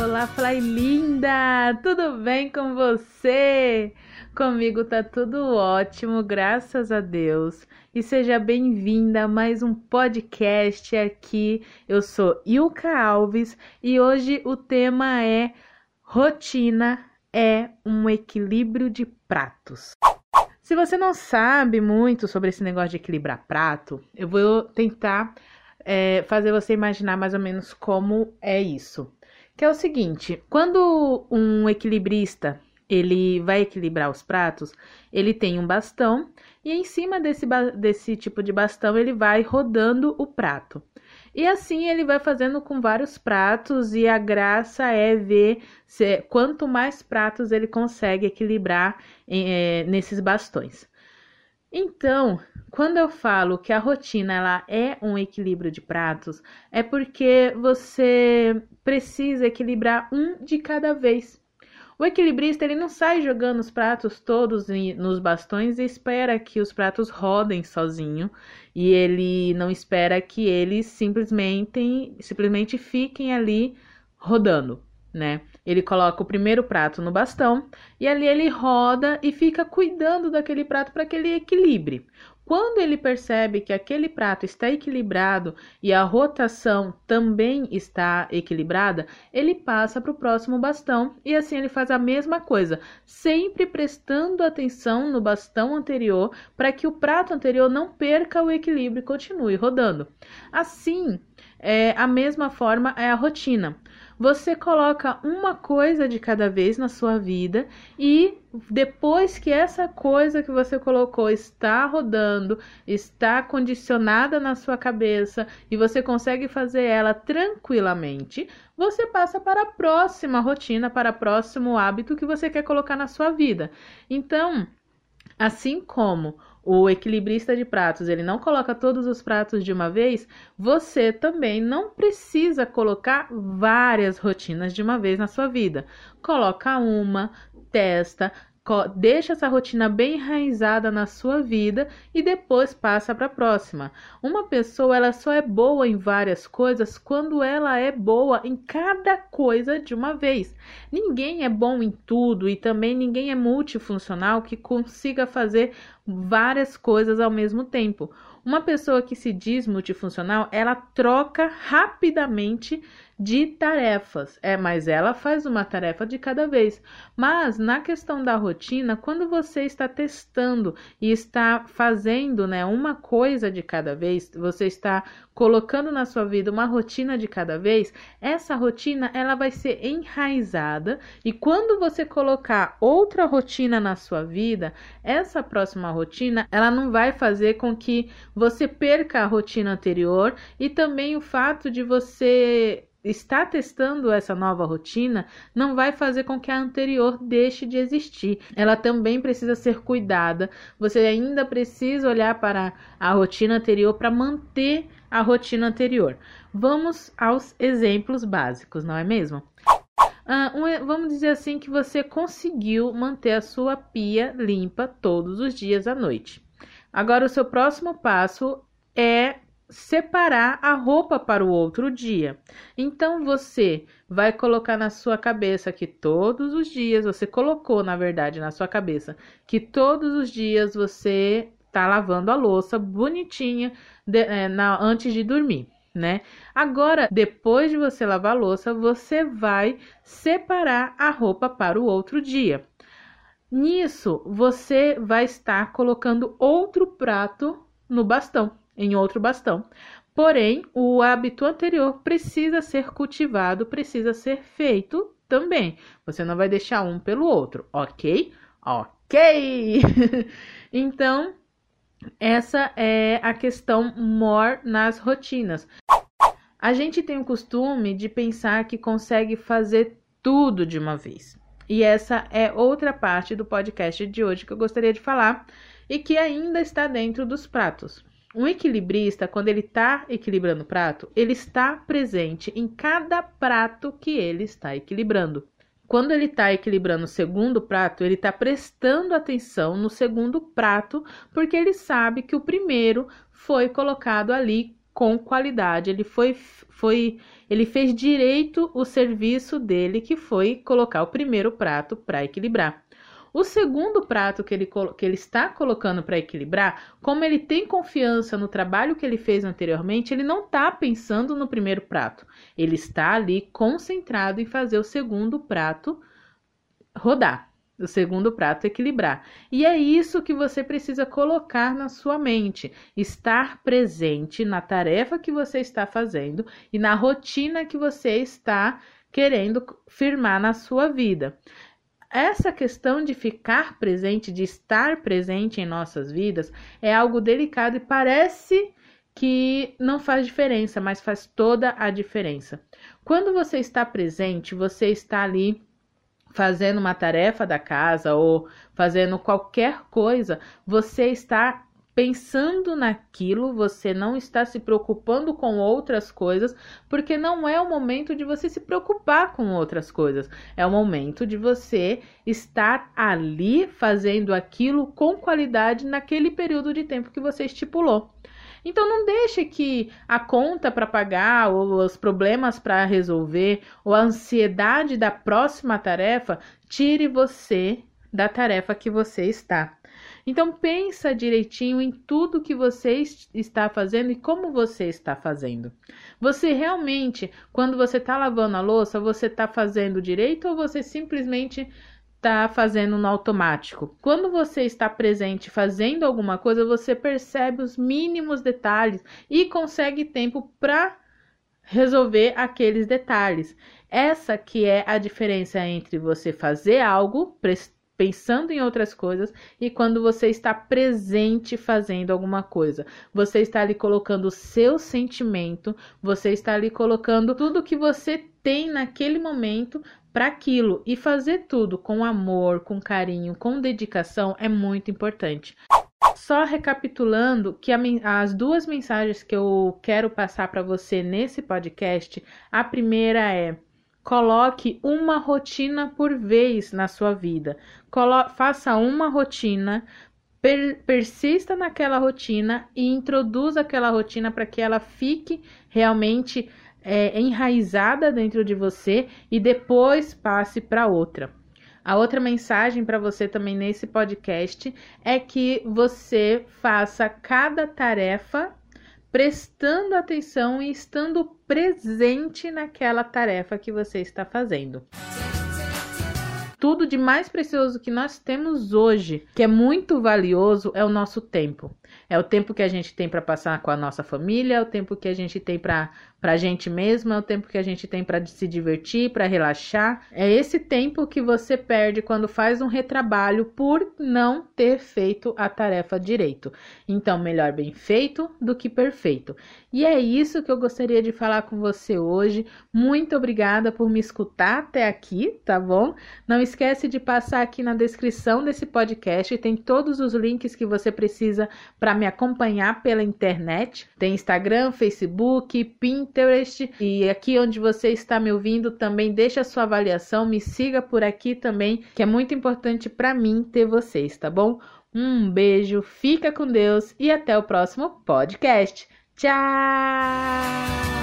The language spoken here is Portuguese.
Olá, Fly linda! Tudo bem com você? Comigo tá tudo ótimo, graças a Deus. E seja bem-vinda a mais um podcast aqui. Eu sou Ilka Alves e hoje o tema é Rotina é um equilíbrio de pratos. Se você não sabe muito sobre esse negócio de equilibrar prato, eu vou tentar é, fazer você imaginar mais ou menos como é isso. Que é o seguinte, quando um equilibrista ele vai equilibrar os pratos, ele tem um bastão e em cima desse, desse tipo de bastão ele vai rodando o prato. E assim ele vai fazendo com vários pratos e a graça é ver se, quanto mais pratos ele consegue equilibrar é, nesses bastões. Então, quando eu falo que a rotina ela é um equilíbrio de pratos, é porque você precisa equilibrar um de cada vez. O equilibrista ele não sai jogando os pratos todos nos bastões e espera que os pratos rodem sozinho e ele não espera que eles simplesmente simplesmente fiquem ali rodando né? Ele coloca o primeiro prato no bastão e ali ele roda e fica cuidando daquele prato para que ele equilibre. Quando ele percebe que aquele prato está equilibrado e a rotação também está equilibrada, ele passa para o próximo bastão e assim ele faz a mesma coisa, sempre prestando atenção no bastão anterior para que o prato anterior não perca o equilíbrio e continue rodando. Assim, é, a mesma forma é a rotina. Você coloca uma coisa de cada vez na sua vida e depois que essa coisa que você colocou está rodando, está condicionada na sua cabeça e você consegue fazer ela tranquilamente, você passa para a próxima rotina, para o próximo hábito que você quer colocar na sua vida. Então, assim como o equilibrista de pratos, ele não coloca todos os pratos de uma vez, você também não precisa colocar várias rotinas de uma vez na sua vida. Coloca uma, testa, deixa essa rotina bem enraizada na sua vida e depois passa para a próxima. Uma pessoa ela só é boa em várias coisas quando ela é boa em cada coisa de uma vez. Ninguém é bom em tudo e também ninguém é multifuncional que consiga fazer várias coisas ao mesmo tempo. Uma pessoa que se diz multifuncional, ela troca rapidamente de tarefas. É, mas ela faz uma tarefa de cada vez. Mas na questão da rotina, quando você está testando e está fazendo, né, uma coisa de cada vez, você está colocando na sua vida uma rotina de cada vez, essa rotina ela vai ser enraizada e quando você colocar outra rotina na sua vida, essa próxima rotina, ela não vai fazer com que você perca a rotina anterior e também o fato de você estar testando essa nova rotina não vai fazer com que a anterior deixe de existir. Ela também precisa ser cuidada. Você ainda precisa olhar para a rotina anterior para manter a rotina anterior. Vamos aos exemplos básicos, não é mesmo? Uh, um, vamos dizer assim que você conseguiu manter a sua pia limpa todos os dias à noite. Agora, o seu próximo passo é separar a roupa para o outro dia. Então você vai colocar na sua cabeça que todos os dias você colocou, na verdade, na sua cabeça que todos os dias você tá lavando a louça bonitinha de, é, na, antes de dormir. Né? Agora, depois de você lavar a louça, você vai separar a roupa para o outro dia. Nisso, você vai estar colocando outro prato no bastão em outro bastão. Porém, o hábito anterior precisa ser cultivado, precisa ser feito também. Você não vai deixar um pelo outro, ok? Ok! então, essa é a questão more nas rotinas. A gente tem o costume de pensar que consegue fazer tudo de uma vez. E essa é outra parte do podcast de hoje que eu gostaria de falar e que ainda está dentro dos pratos. Um equilibrista, quando ele está equilibrando o prato, ele está presente em cada prato que ele está equilibrando. Quando ele está equilibrando o segundo prato, ele está prestando atenção no segundo prato, porque ele sabe que o primeiro foi colocado ali com qualidade. Ele foi, foi, ele fez direito o serviço dele, que foi colocar o primeiro prato para equilibrar. O segundo prato que ele, que ele está colocando para equilibrar, como ele tem confiança no trabalho que ele fez anteriormente, ele não está pensando no primeiro prato. Ele está ali concentrado em fazer o segundo prato rodar. O segundo prato equilibrar. E é isso que você precisa colocar na sua mente: estar presente na tarefa que você está fazendo e na rotina que você está querendo firmar na sua vida essa questão de ficar presente, de estar presente em nossas vidas, é algo delicado e parece que não faz diferença, mas faz toda a diferença. Quando você está presente, você está ali fazendo uma tarefa da casa ou fazendo qualquer coisa, você está pensando naquilo, você não está se preocupando com outras coisas, porque não é o momento de você se preocupar com outras coisas. É o momento de você estar ali fazendo aquilo com qualidade naquele período de tempo que você estipulou. Então não deixe que a conta para pagar ou os problemas para resolver ou a ansiedade da próxima tarefa tire você da tarefa que você está. Então pensa direitinho em tudo que você está fazendo e como você está fazendo. Você realmente, quando você está lavando a louça, você está fazendo direito ou você simplesmente está fazendo no automático? Quando você está presente fazendo alguma coisa, você percebe os mínimos detalhes e consegue tempo para resolver aqueles detalhes. Essa que é a diferença entre você fazer algo, pensando em outras coisas e quando você está presente fazendo alguma coisa. Você está ali colocando o seu sentimento, você está ali colocando tudo que você tem naquele momento para aquilo e fazer tudo com amor, com carinho, com dedicação é muito importante. Só recapitulando que a, as duas mensagens que eu quero passar para você nesse podcast, a primeira é Coloque uma rotina por vez na sua vida. Colo faça uma rotina, per persista naquela rotina e introduza aquela rotina para que ela fique realmente é, enraizada dentro de você e depois passe para outra. A outra mensagem para você também nesse podcast é que você faça cada tarefa prestando atenção e estando presente naquela tarefa que você está fazendo. Tudo de mais precioso que nós temos hoje, que é muito valioso, é o nosso tempo. É o tempo que a gente tem para passar com a nossa família, é o tempo que a gente tem para para a gente mesmo, é o tempo que a gente tem para se divertir, para relaxar. É esse tempo que você perde quando faz um retrabalho por não ter feito a tarefa direito. Então, melhor bem feito do que perfeito. E é isso que eu gostaria de falar com você hoje. Muito obrigada por me escutar até aqui, tá bom? Não esquece de passar aqui na descrição desse podcast, tem todos os links que você precisa para me acompanhar pela internet. Tem Instagram, Facebook, Pinterest, Pinterest e aqui onde você está me ouvindo também deixa sua avaliação, me siga por aqui também, que é muito importante para mim ter vocês, tá bom? Um beijo, fica com Deus e até o próximo podcast. Tchau!